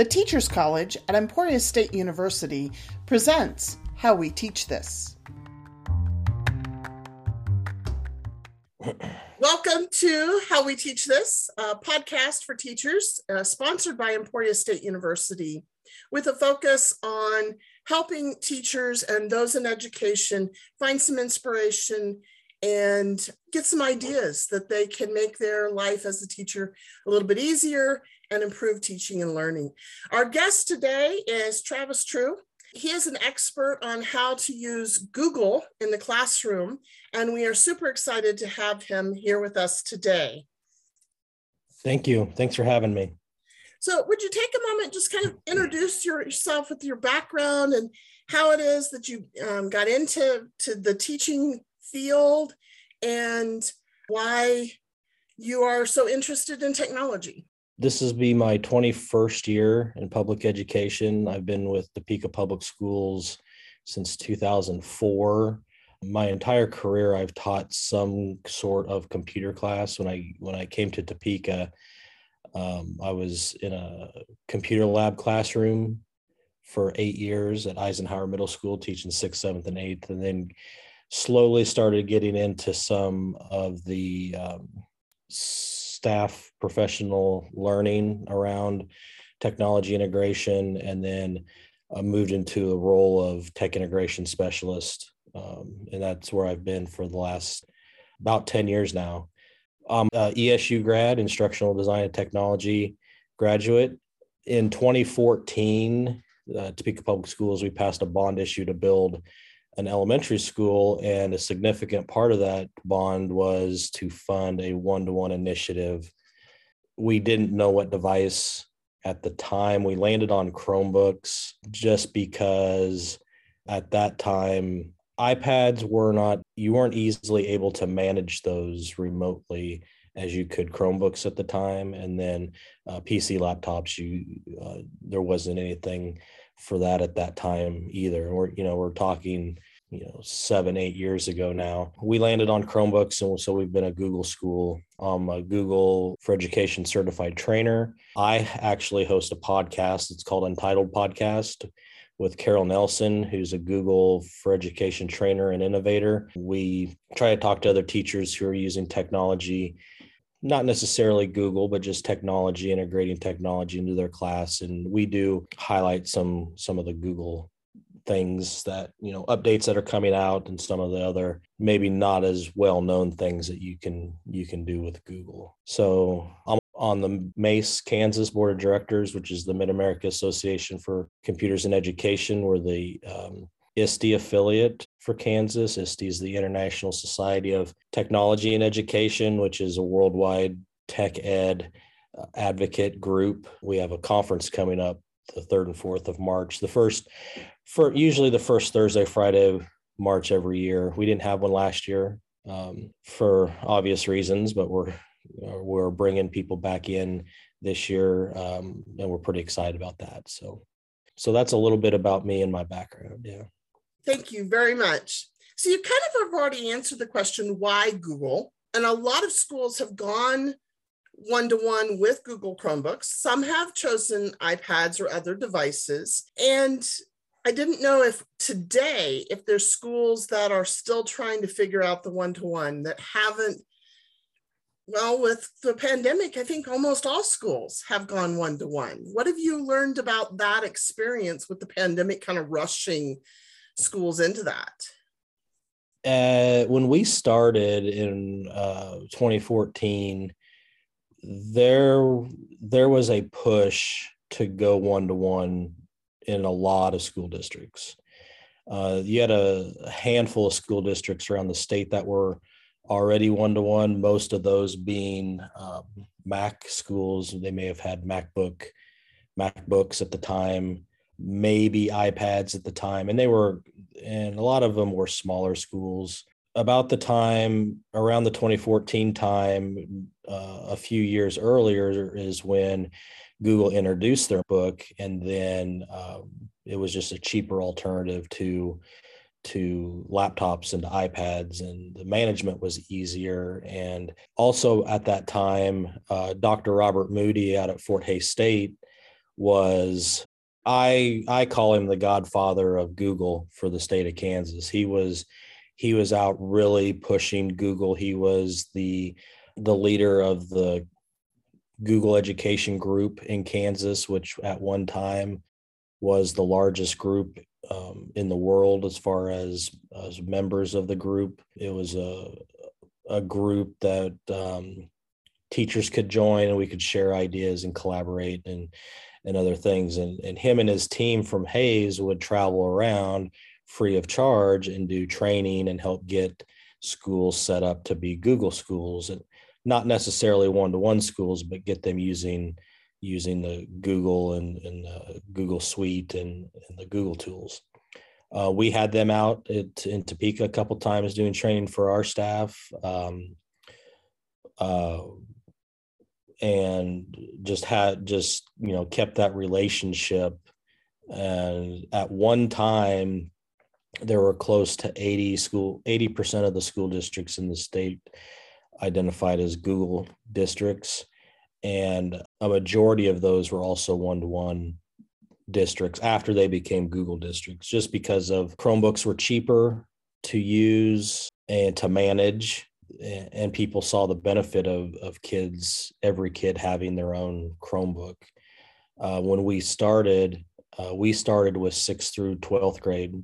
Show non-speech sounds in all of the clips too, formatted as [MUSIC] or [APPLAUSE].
The Teachers College at Emporia State University presents How We Teach This. Welcome to How We Teach This, a podcast for teachers uh, sponsored by Emporia State University with a focus on helping teachers and those in education find some inspiration and get some ideas that they can make their life as a teacher a little bit easier and improve teaching and learning. Our guest today is Travis True. He is an expert on how to use Google in the classroom, and we are super excited to have him here with us today. Thank you. Thanks for having me. So, would you take a moment, just kind of introduce yourself with your background and how it is that you um, got into to the teaching field and why you are so interested in technology? This is be my 21st year in public education. I've been with Topeka Public Schools since 2004. My entire career, I've taught some sort of computer class. When I when I came to Topeka, um, I was in a computer lab classroom for eight years at Eisenhower Middle School, teaching sixth, seventh, and eighth, and then slowly started getting into some of the um, staff professional learning around technology integration and then uh, moved into a role of tech integration specialist. Um, and that's where i've been for the last about 10 years now. I'm a esu grad instructional design and technology graduate. In 2014 uh, topeka public schools we passed a bond issue to build an elementary school, and a significant part of that bond was to fund a one to one initiative. We didn't know what device at the time. We landed on Chromebooks just because at that time, iPads were not, you weren't easily able to manage those remotely as you could Chromebooks at the time. And then uh, PC laptops, you, uh, there wasn't anything for that at that time either. We're, you know, we're talking, you know, seven, eight years ago now. We landed on Chromebooks, and so we've been a Google school. I'm a Google for Education certified trainer. I actually host a podcast. It's called Untitled Podcast with Carol Nelson, who's a Google for Education trainer and innovator. We try to talk to other teachers who are using technology not necessarily Google, but just technology, integrating technology into their class. And we do highlight some some of the Google things that you know updates that are coming out and some of the other maybe not as well known things that you can you can do with Google. So I'm on the MACE Kansas Board of Directors, which is the Mid America Association for Computers in Education. We're the um, affiliate for Kansas. ISTE is the International Society of Technology and Education, which is a worldwide tech ed uh, advocate group. We have a conference coming up the 3rd and 4th of March. The first, for usually the first Thursday, Friday, March every year. We didn't have one last year um, for obvious reasons, but we're we're bringing people back in this year, um, and we're pretty excited about that. So, so that's a little bit about me and my background. Yeah. Thank you very much. So you kind of have already answered the question why Google, and a lot of schools have gone one to one with Google Chromebooks. Some have chosen iPads or other devices. And I didn't know if today, if there's schools that are still trying to figure out the one to one that haven't, well, with the pandemic, I think almost all schools have gone one to one. What have you learned about that experience with the pandemic kind of rushing schools into that? Uh, when we started in uh, 2014, there there was a push to go one to one in a lot of school districts. Uh, you had a handful of school districts around the state that were already one to one. Most of those being um, Mac schools. They may have had MacBook MacBooks at the time maybe iPads at the time, and they were, and a lot of them were smaller schools. About the time around the 2014 time, uh, a few years earlier, is when Google introduced their book, and then um, it was just a cheaper alternative to to laptops and iPads, and the management was easier. And also at that time, uh, Dr. Robert Moody out at Fort Hays State was I I call him the godfather of Google for the state of Kansas. He was he was out really pushing Google. He was the the leader of the Google Education Group in Kansas, which at one time was the largest group um, in the world as far as as members of the group. It was a a group that um, teachers could join and we could share ideas and collaborate and and other things. And and him and his team from Hays would travel around free of charge and do training and help get schools set up to be Google schools and not necessarily one-to-one schools, but get them using using the Google and, and the Google Suite and, and, the Google tools. Uh, we had them out at, in Topeka a couple times doing training for our staff, um, uh, and just had just you know kept that relationship. And at one time, there were close to 80 school 80% of the school districts in the state identified as Google districts and a majority of those were also one-to-one districts after they became Google districts, just because of Chromebooks were cheaper to use and to manage. And people saw the benefit of, of kids, every kid having their own Chromebook. Uh, when we started, uh, we started with sixth through 12th grade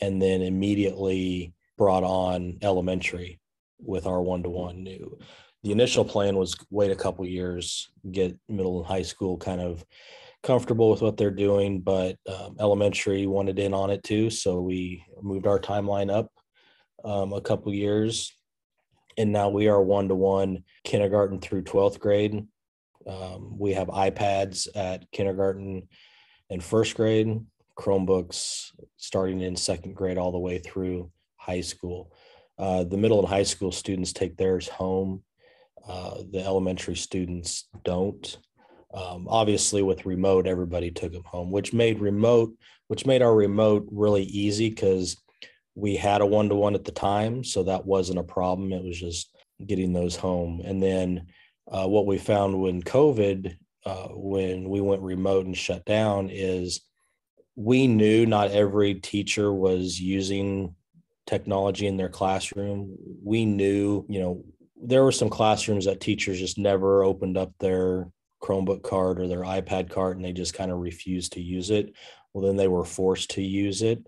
and then immediately brought on elementary with our one to one new the initial plan was wait a couple years, get middle and high school kind of comfortable with what they're doing, but um, elementary wanted in on it too. So we moved our timeline up um, a couple years. And now we are one to one kindergarten through 12th grade. Um, we have iPads at kindergarten and first grade, Chromebooks starting in second grade all the way through high school. Uh, the middle and high school students take theirs home uh, the elementary students don't. Um, obviously, with remote, everybody took them home, which made remote, which made our remote really easy because we had a one to one at the time, so that wasn't a problem. It was just getting those home. And then uh, what we found when COVID, uh, when we went remote and shut down, is we knew not every teacher was using technology in their classroom. We knew, you know, there were some classrooms that teachers just never opened up their Chromebook card or their iPad card and they just kind of refused to use it. Well, then they were forced to use it.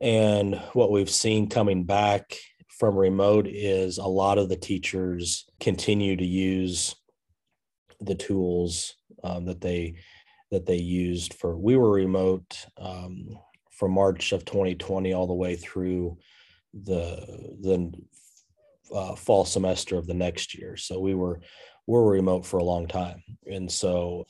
And what we've seen coming back from remote is a lot of the teachers continue to use the tools um, that they that they used for we were remote um, from march of 2020 all the way through the the uh, fall semester of the next year. So we were we were remote for a long time, and so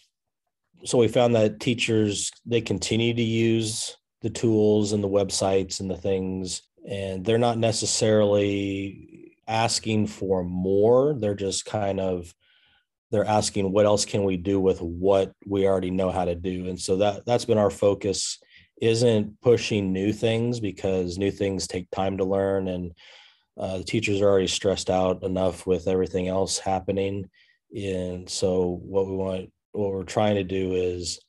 so we found that teachers they continue to use the tools and the websites and the things, and they're not necessarily asking for more. They're just kind of they're asking what else can we do with what we already know how to do and so that that's been our focus isn't pushing new things because new things take time to learn and uh, the teachers are already stressed out enough with everything else happening and so what we want what we're trying to do is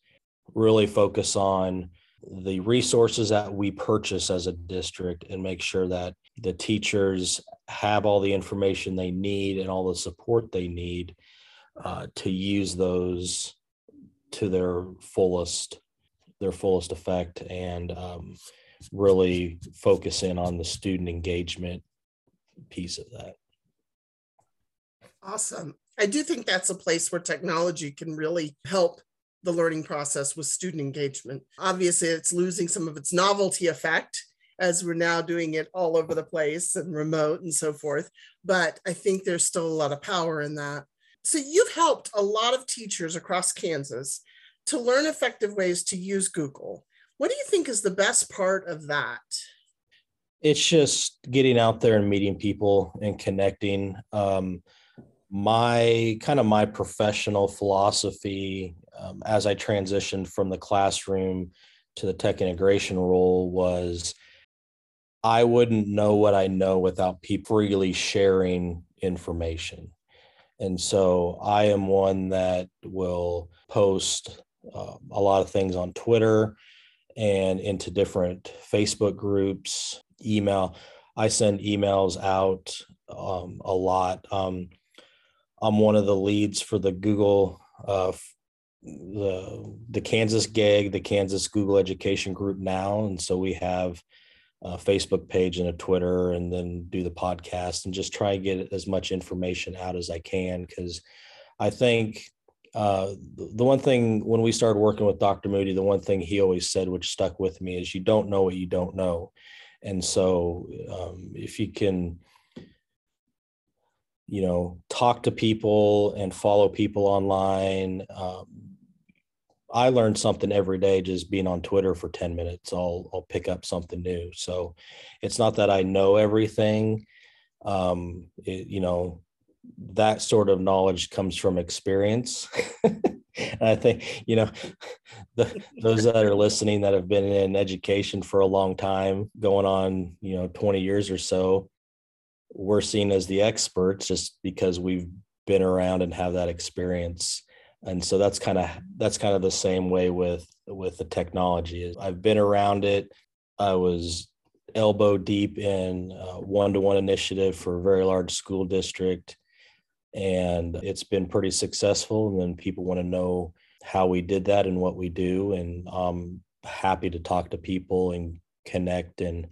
really focus on the resources that we purchase as a district and make sure that the teachers have all the information they need and all the support they need uh, to use those to their fullest their fullest effect and um, really focus in on the student engagement piece of that. Awesome. I do think that's a place where technology can really help the learning process with student engagement. Obviously, it's losing some of its novelty effect as we're now doing it all over the place and remote and so forth. But I think there's still a lot of power in that. So, you've helped a lot of teachers across Kansas to learn effective ways to use Google. What do you think is the best part of that? it's just getting out there and meeting people and connecting. Um, my kind of my professional philosophy um, as I transitioned from the classroom to the tech integration role was I wouldn't know what I know without people really sharing information. And so I am one that will post uh, a lot of things on Twitter and into different Facebook groups, email. I send emails out um, a lot. Um, I'm one of the leads for the Google, uh, the the Kansas GEG, the Kansas Google Education Group now, and so we have a Facebook page and a Twitter, and then do the podcast and just try and get as much information out as I can because I think uh, the one thing when we started working with Dr. Moody, the one thing he always said, which stuck with me, is you don't know what you don't know. And so, um, if you can, you know, talk to people and follow people online, um, I learned something every day just being on Twitter for 10 minutes. I'll, I'll pick up something new. So it's not that I know everything. Um, it, you know, that sort of knowledge comes from experience. [LAUGHS] I think, you know, [LAUGHS] the, those that are listening that have been in education for a long time, going on, you know, 20 years or so, we're seen as the experts just because we've been around and have that experience. And so that's kind of that's kind of the same way with with the technology. I've been around it. I was elbow deep in one to one initiative for a very large school district and it's been pretty successful and then people want to know how we did that and what we do and i'm happy to talk to people and connect and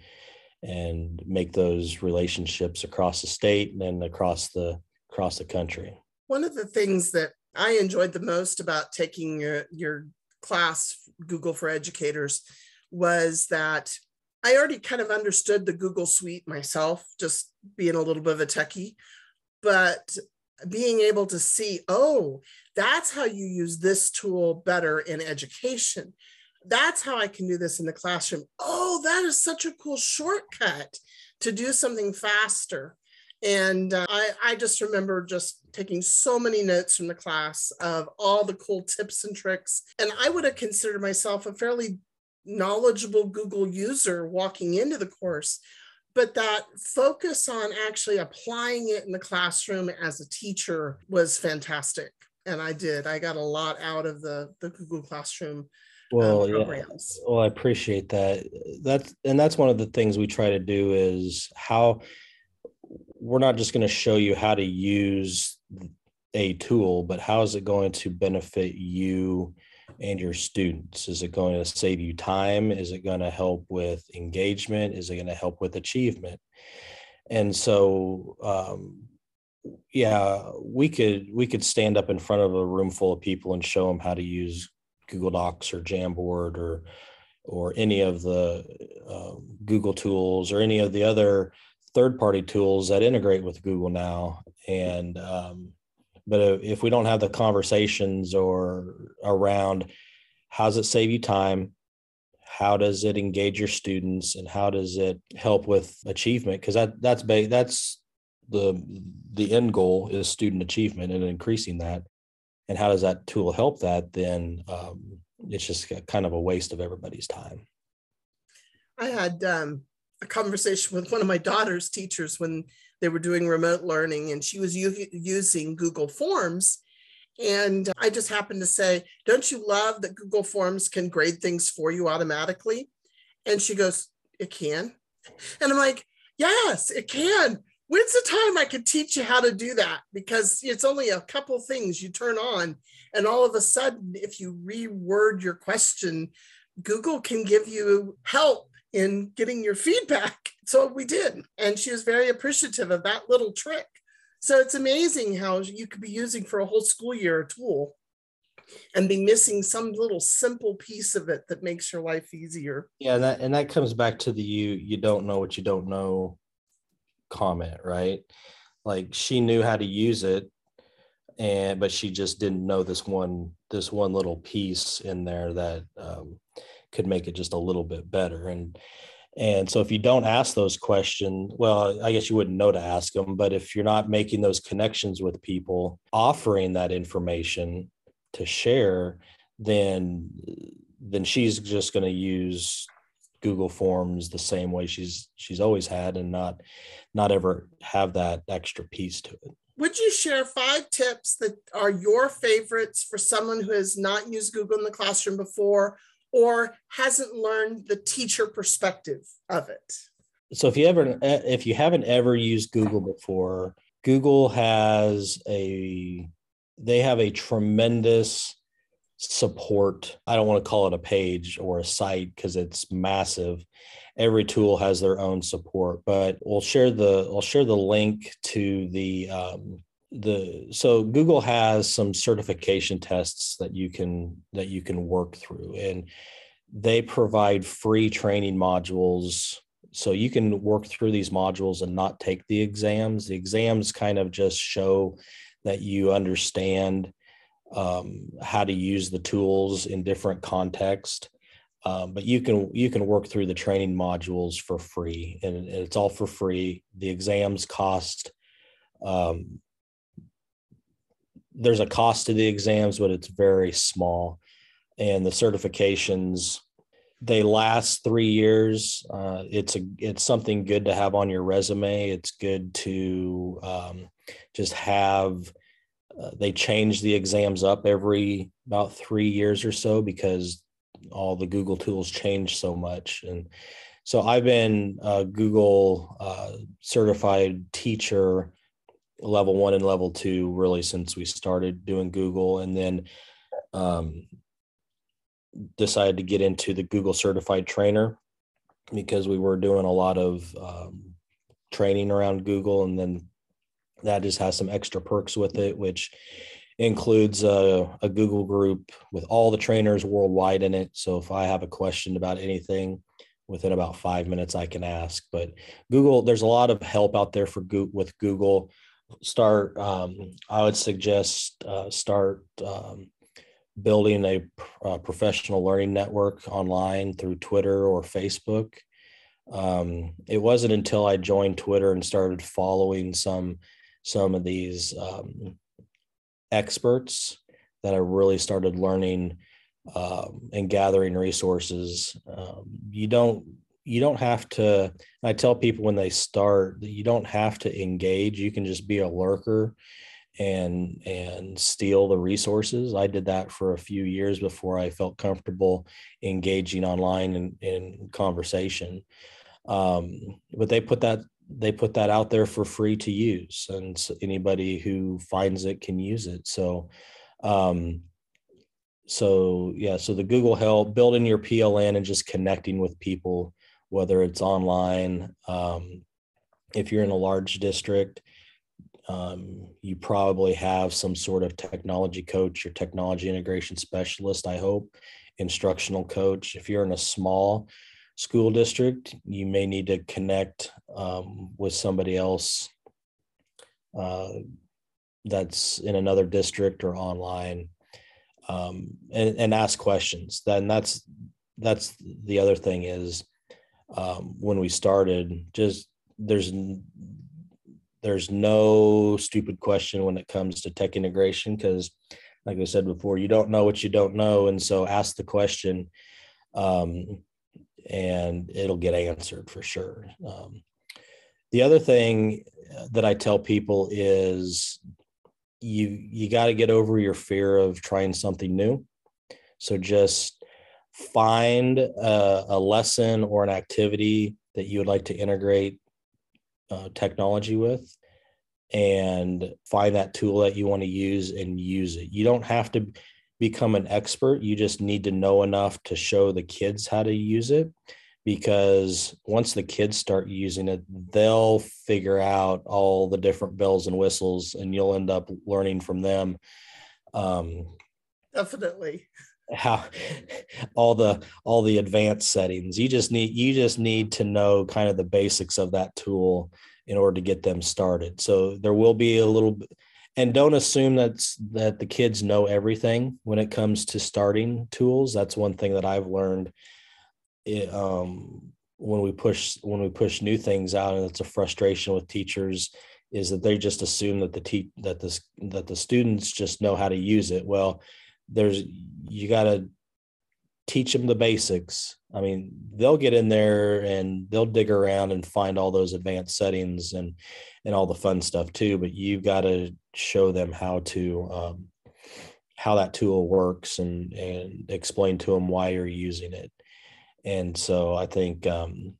and make those relationships across the state and across the across the country one of the things that i enjoyed the most about taking your, your class google for educators was that i already kind of understood the google suite myself just being a little bit of a techie but being able to see, oh, that's how you use this tool better in education. That's how I can do this in the classroom. Oh, that is such a cool shortcut to do something faster. And uh, I, I just remember just taking so many notes from the class of all the cool tips and tricks. And I would have considered myself a fairly knowledgeable Google user walking into the course but that focus on actually applying it in the classroom as a teacher was fantastic. And i did. I got a lot out of the the google classroom um, well um, yeah well i appreciate that. That's and that's one of the things we try to do is how we're not just going to show you how to use a tool but how is it going to benefit you and your students? Is it going to save you time? Is it going to help with engagement? Is it going to help with achievement? And so, um, yeah, we could we could stand up in front of a room full of people and show them how to use Google Docs or Jamboard or or any of the uh, Google tools or any of the other third party tools that integrate with Google now. And um, but if we don't have the conversations or around how does it save you time? How does it engage your students? And how does it help with achievement? Because that that's ba- that's the the end goal is student achievement and increasing that. And how does that tool help that? Then um, it's just kind of a waste of everybody's time. I had um, a conversation with one of my daughter's teachers when they were doing remote learning and she was u- using Google Forms. And I just happened to say, Don't you love that Google Forms can grade things for you automatically? And she goes, It can. And I'm like, Yes, it can. When's the time I could teach you how to do that? Because it's only a couple things you turn on. And all of a sudden, if you reword your question, Google can give you help in getting your feedback. [LAUGHS] So we did. And she was very appreciative of that little trick. So it's amazing how you could be using for a whole school year a tool and be missing some little simple piece of it that makes your life easier. Yeah, and that and that comes back to the you you don't know what you don't know comment, right? Like she knew how to use it and but she just didn't know this one this one little piece in there that um, could make it just a little bit better and and so if you don't ask those questions well i guess you wouldn't know to ask them but if you're not making those connections with people offering that information to share then then she's just going to use google forms the same way she's she's always had and not not ever have that extra piece to it. Would you share five tips that are your favorites for someone who has not used Google in the classroom before or hasn't learned the teacher perspective of it? So if you ever if you haven't ever used Google before, Google has a they have a tremendous support. I don't want to call it a page or a site because it's massive. Every tool has their own support, but we'll share the I'll share the link to the um, the so Google has some certification tests that you can that you can work through, and they provide free training modules so you can work through these modules and not take the exams the exams kind of just show that you understand um, how to use the tools in different context. Um, but you can you can work through the training modules for free, and it's all for free. The exams cost. Um, there's a cost to the exams, but it's very small, and the certifications they last three years. Uh, it's a it's something good to have on your resume. It's good to um, just have uh, they change the exams up every about three years or so because all the Google tools change so much. And so I've been a Google uh, certified teacher level one and level two really since we started doing Google. And then um, decided to get into the Google certified trainer because we were doing a lot of um, training around Google. And then that just has some extra perks with it, which includes a, a, Google group with all the trainers worldwide in it. So if I have a question about anything, within about five minutes I can ask. But Google, there's a lot of help out there for with Google. Start, um, I would suggest uh, start um, building a, a, uh, professional learning network online through Twitter or Facebook. Um, it wasn't until I joined Twitter and started following some some of these um, experts that I really started learning um, and gathering resources. Um, you don't you don't have to. I tell people when they start that you don't have to engage. You can just be a lurker and and steal the resources. I did that for a few years before I felt comfortable engaging online in, in conversation. Um, but they put that they put that out there for free to use and so anybody who finds it can use it so um so yeah so the google help building your pln and just connecting with people whether it's online um, if you're in a large district um, you probably have some sort of technology coach or technology integration specialist i hope instructional coach if you're in a small school district, you may need to connect um, with somebody else uh, that's in another district or online um, and, and ask questions. Then that's that's the other thing is um, when we started, just there's there's no stupid question when it comes to tech integration because like I said before, you don't know what you don't know. And so ask the question. Um, and it'll get answered for sure. Um, the other thing that I tell people is you you got to get over your fear of trying something new. So just find a, a, lesson or an activity that you would like to integrate uh, technology with and find that tool that you want to use and use it. You don't have to become an expert. You just need to know enough to show the kids how to use it because once the kids start using it, they'll figure out all the different bells and whistles and you'll end up learning from them. Um, Definitely. How all the all the advanced settings. You just need you just need to know kind of the basics of that tool in order to get them started. So there will be a little and don't assume that's that the kids know everything when it comes to starting tools that's one thing that i've learned it, um, when we push when we push new things out and it's a frustration with teachers is that they just assume that the te- that this that the students just know how to use it well there's you got to teach them the basics. I mean, they'll get in there and they'll dig around and find all those advanced settings and and all the fun stuff too. But you've got to show them how to um, how that tool works and and explain to them why you're using it. And so I think um,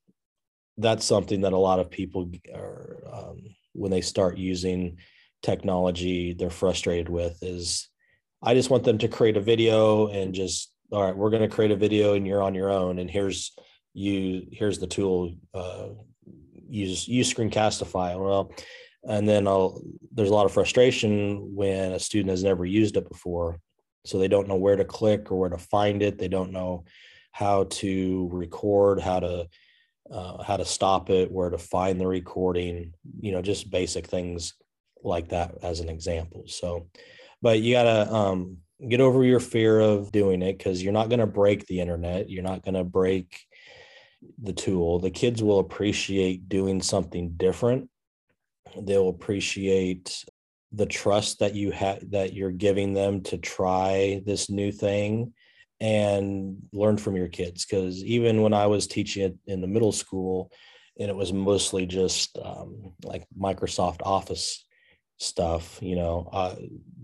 that's something that a lot of people are um, when they start using technology, they're frustrated with is I just want them to create a video and just all right, we're going to create a video and you're on your own. And here's you, here's the tool. Uh, use use Screencastify. Well, and then I'll, there's a lot of frustration when a student has never used it before, so they don't know where to click or where to find it. They don't know how to record, how to uh, how to stop it, where to find the recording. You know, just basic things like that as an example. So, but you gotta um, get over your fear of doing it because you're not to break the internet. You're not to break the tool. The kids will appreciate doing something different. They'll appreciate the trust that you have that you're giving them to try this new thing and learn from your kids. Because even when i was teaching it in the middle school and it was mostly just um, like microsoft office stuff you know uh,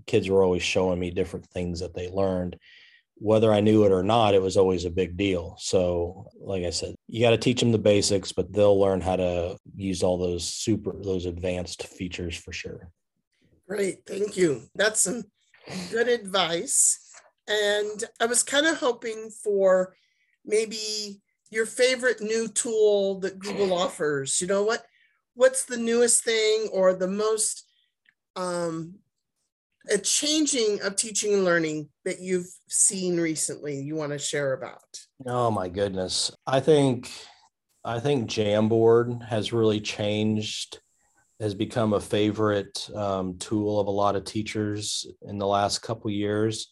kids were always showing me different things that they learned. Whether i knew it or not it was always a big deal. So like i said you got to teach them the basics but they'll learn how to use all those super those advanced features for sure. Great thank you. That's some good advice. And i was kind of hoping for maybe your favorite new tool that google offers. You know what? What's the newest thing or the most um, a changing of teaching and learning that you've seen recently you want to share about? Oh my goodness. I think i think jamboard has really changed has become a favorite um, tool of a lot of teachers in the last couple years.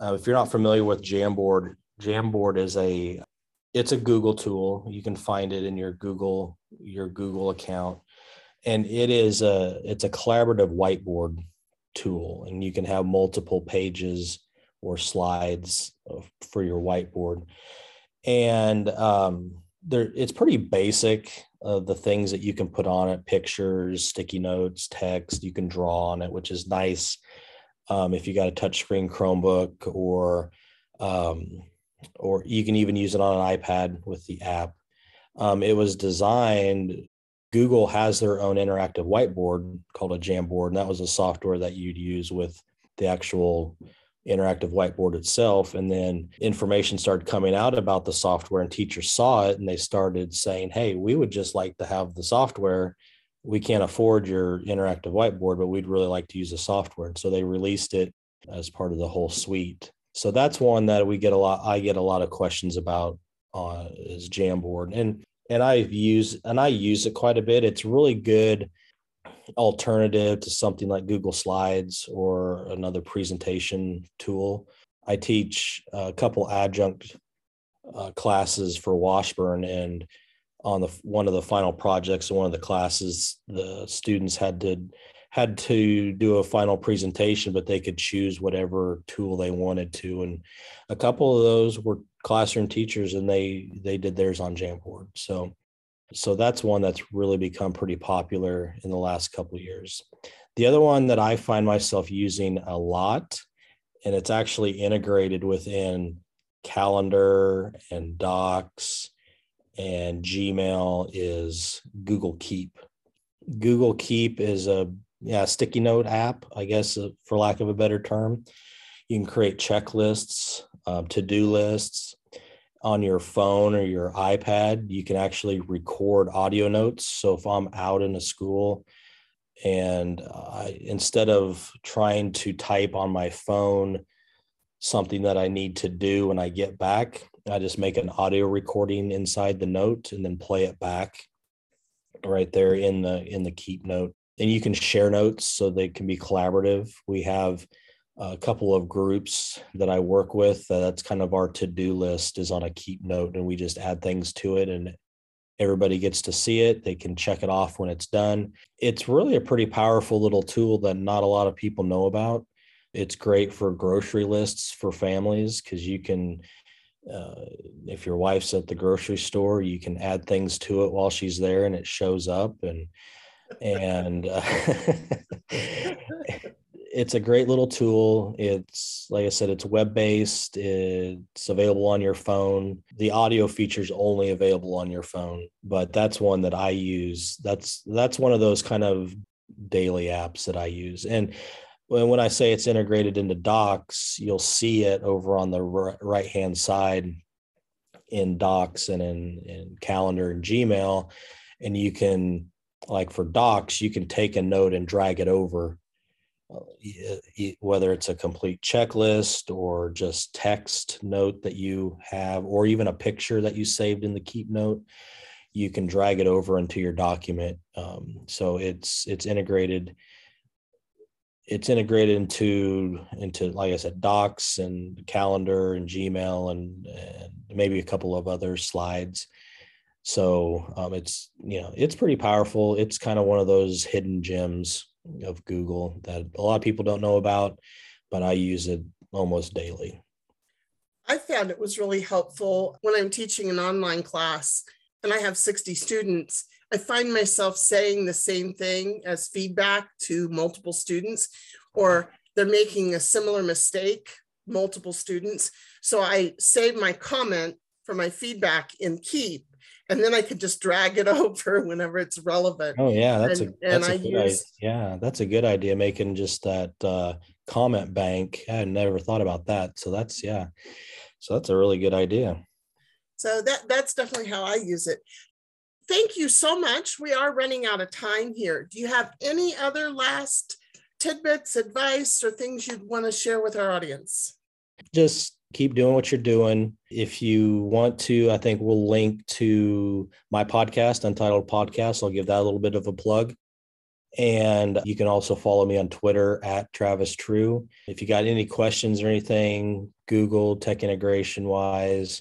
Uh, if you're not familiar with jamboard jamboard is a it's a google tool. You can find it in your google your google account. And it is a it's a collaborative whiteboard tool and you can have multiple pages or slides for your whiteboard. And um, there it's pretty basic uh, the things that you can put on it pictures sticky notes text you can draw on it which is nice um, if you got a touchscreen chromebook or um, or you can even use it on an ipad with the app. Um, it was designed Google has their own interactive whiteboard called a Jamboard, and that was a software that you'd use with the actual interactive whiteboard itself. And then information started coming out about the software, and teachers saw it and they started saying, Hey, we would just like to have the software. We can't afford your interactive whiteboard, but we'd really like to use the software. And so they released it as part of the whole suite. So that's one that we get a lot, I get a lot of questions about uh, is Jamboard. And and I've used and I use it quite a bit. It's really good alternative to something like Google Slides or another presentation tool. I teach a couple adjunct uh, classes for Washburn, and on the one of the final projects in one of the classes, the students had to had to do a final presentation, but they could choose whatever tool they wanted to. And a couple of those were classroom teachers and they they did theirs on Jamboard. So so that's one that's really become pretty popular in the last couple years. The other one that I find myself using a lot, and it's actually integrated within Calendar and Docs and Gmail, is Google Keep. Google Keep is a yeah sticky note app, I guess, uh, for lack of a better term. You can create checklists, uh, to do lists on your phone or your iPad. You can actually record audio notes. So if I'm out in a school and I, instead of trying to type on my phone something that I need to do when I get back, I just make an audio recording inside the note and then play it back right there in the in the keep note and you can share notes so they can be collaborative we have a couple of groups that I work with. Uh, that's kind of our to do list is on a keep note, and we just add things to it, and everybody gets to see it. They can check it off when it's done. It's really a pretty powerful little tool that not a lot of people know about. It's great for grocery lists for families because you can uh, if your wife's at the grocery store, you can add things to it while she's there, and it shows up. And and uh, [LAUGHS] it's a great little tool. It's like I said, it's web based. It's available on your phone. The audio features only available on your phone, but that's one that I use. That's that's one of those kind of daily apps that I use. And when, I say it's integrated into Docs, you'll see it over on the right hand side in Docs and in, in Calendar and Gmail. And you can, like for Docs, you can take a note and drag it over, whether it's a complete checklist or just text note that you have, or even a picture that you saved in the Keep note. You can drag it over into your document. Um, so it's it's integrated it's integrated into into like I said, Docs and Calendar and Gmail and, and maybe a couple of other slides. So um, it's you know it's pretty powerful. It's kind of one of those hidden gems of Google that a lot of people don't know about, but I use it almost daily. I found it was really helpful when I'm teaching an online class and I have 60 students I find myself saying the same thing as feedback to multiple students, or they're making a similar mistake, multiple students. So I save my comment for my feedback in Keep, and then I could just drag it [LAUGHS] over whenever it's relevant. Oh yeah, that's and, a that's a good use, idea. yeah, that's a good idea. Making just that uh, comment bank. I had never thought about that. So that's yeah, so that's a really good idea. So that that's definitely how I use it thank you so much. We are running out of time here. Do you have any other last tidbits, advice, or things you'd want to share with our audience? Just keep doing what you're doing. If you want to, I think we'll link to my podcast, Untitled Podcast. I'll give that a little bit of a plug. And you can also follow me on Twitter at Travis True. If you got any questions or anything, Google tech integration wise,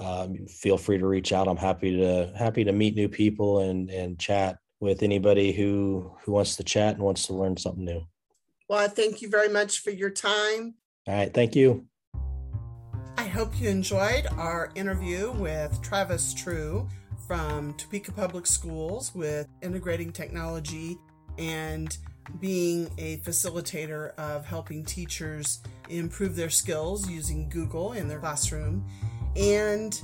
um, feel free to reach out. I'm happy to happy to meet new people and and chat with anybody who who wants to chat and wants to learn something new. Well, I thank you very much for your time. All right, thank you. I hope you enjoyed our interview with Travis True from Topeka Public Schools with integrating technology and being a facilitator of helping teachers improve their skills using Google in their classroom. And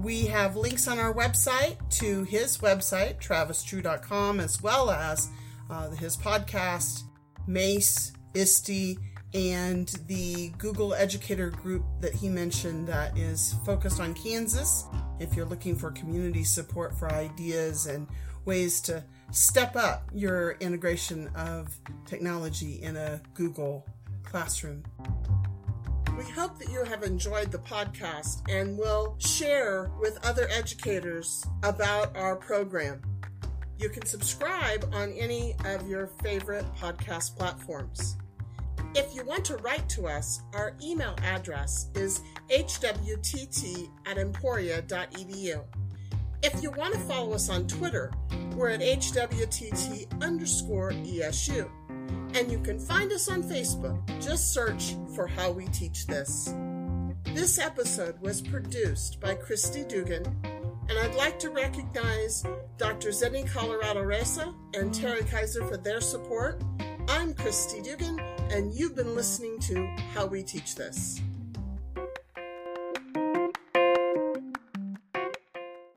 we have links on our website to his website, travistrue.com, as well as uh, his podcast, MACE, ISTE, and the Google Educator group that he mentioned that is focused on Kansas. If you're looking for community support for ideas and ways to step up your integration of technology in a Google classroom. We hope that you have enjoyed the podcast and will share with other educators about our program. You can subscribe on any of your favorite podcast platforms. If you want to write to us, our email address is hwtt at emporia.edu. If you want to follow us on Twitter, we're at hwtt underscore ESU. And you can find us on Facebook. Just search for How We Teach This. This episode was produced by Christy Dugan, and I'd like to recognize Dr. Zenny Colorado Reza and Terry Kaiser for their support. I'm Christy Dugan, and you've been listening to How We Teach This.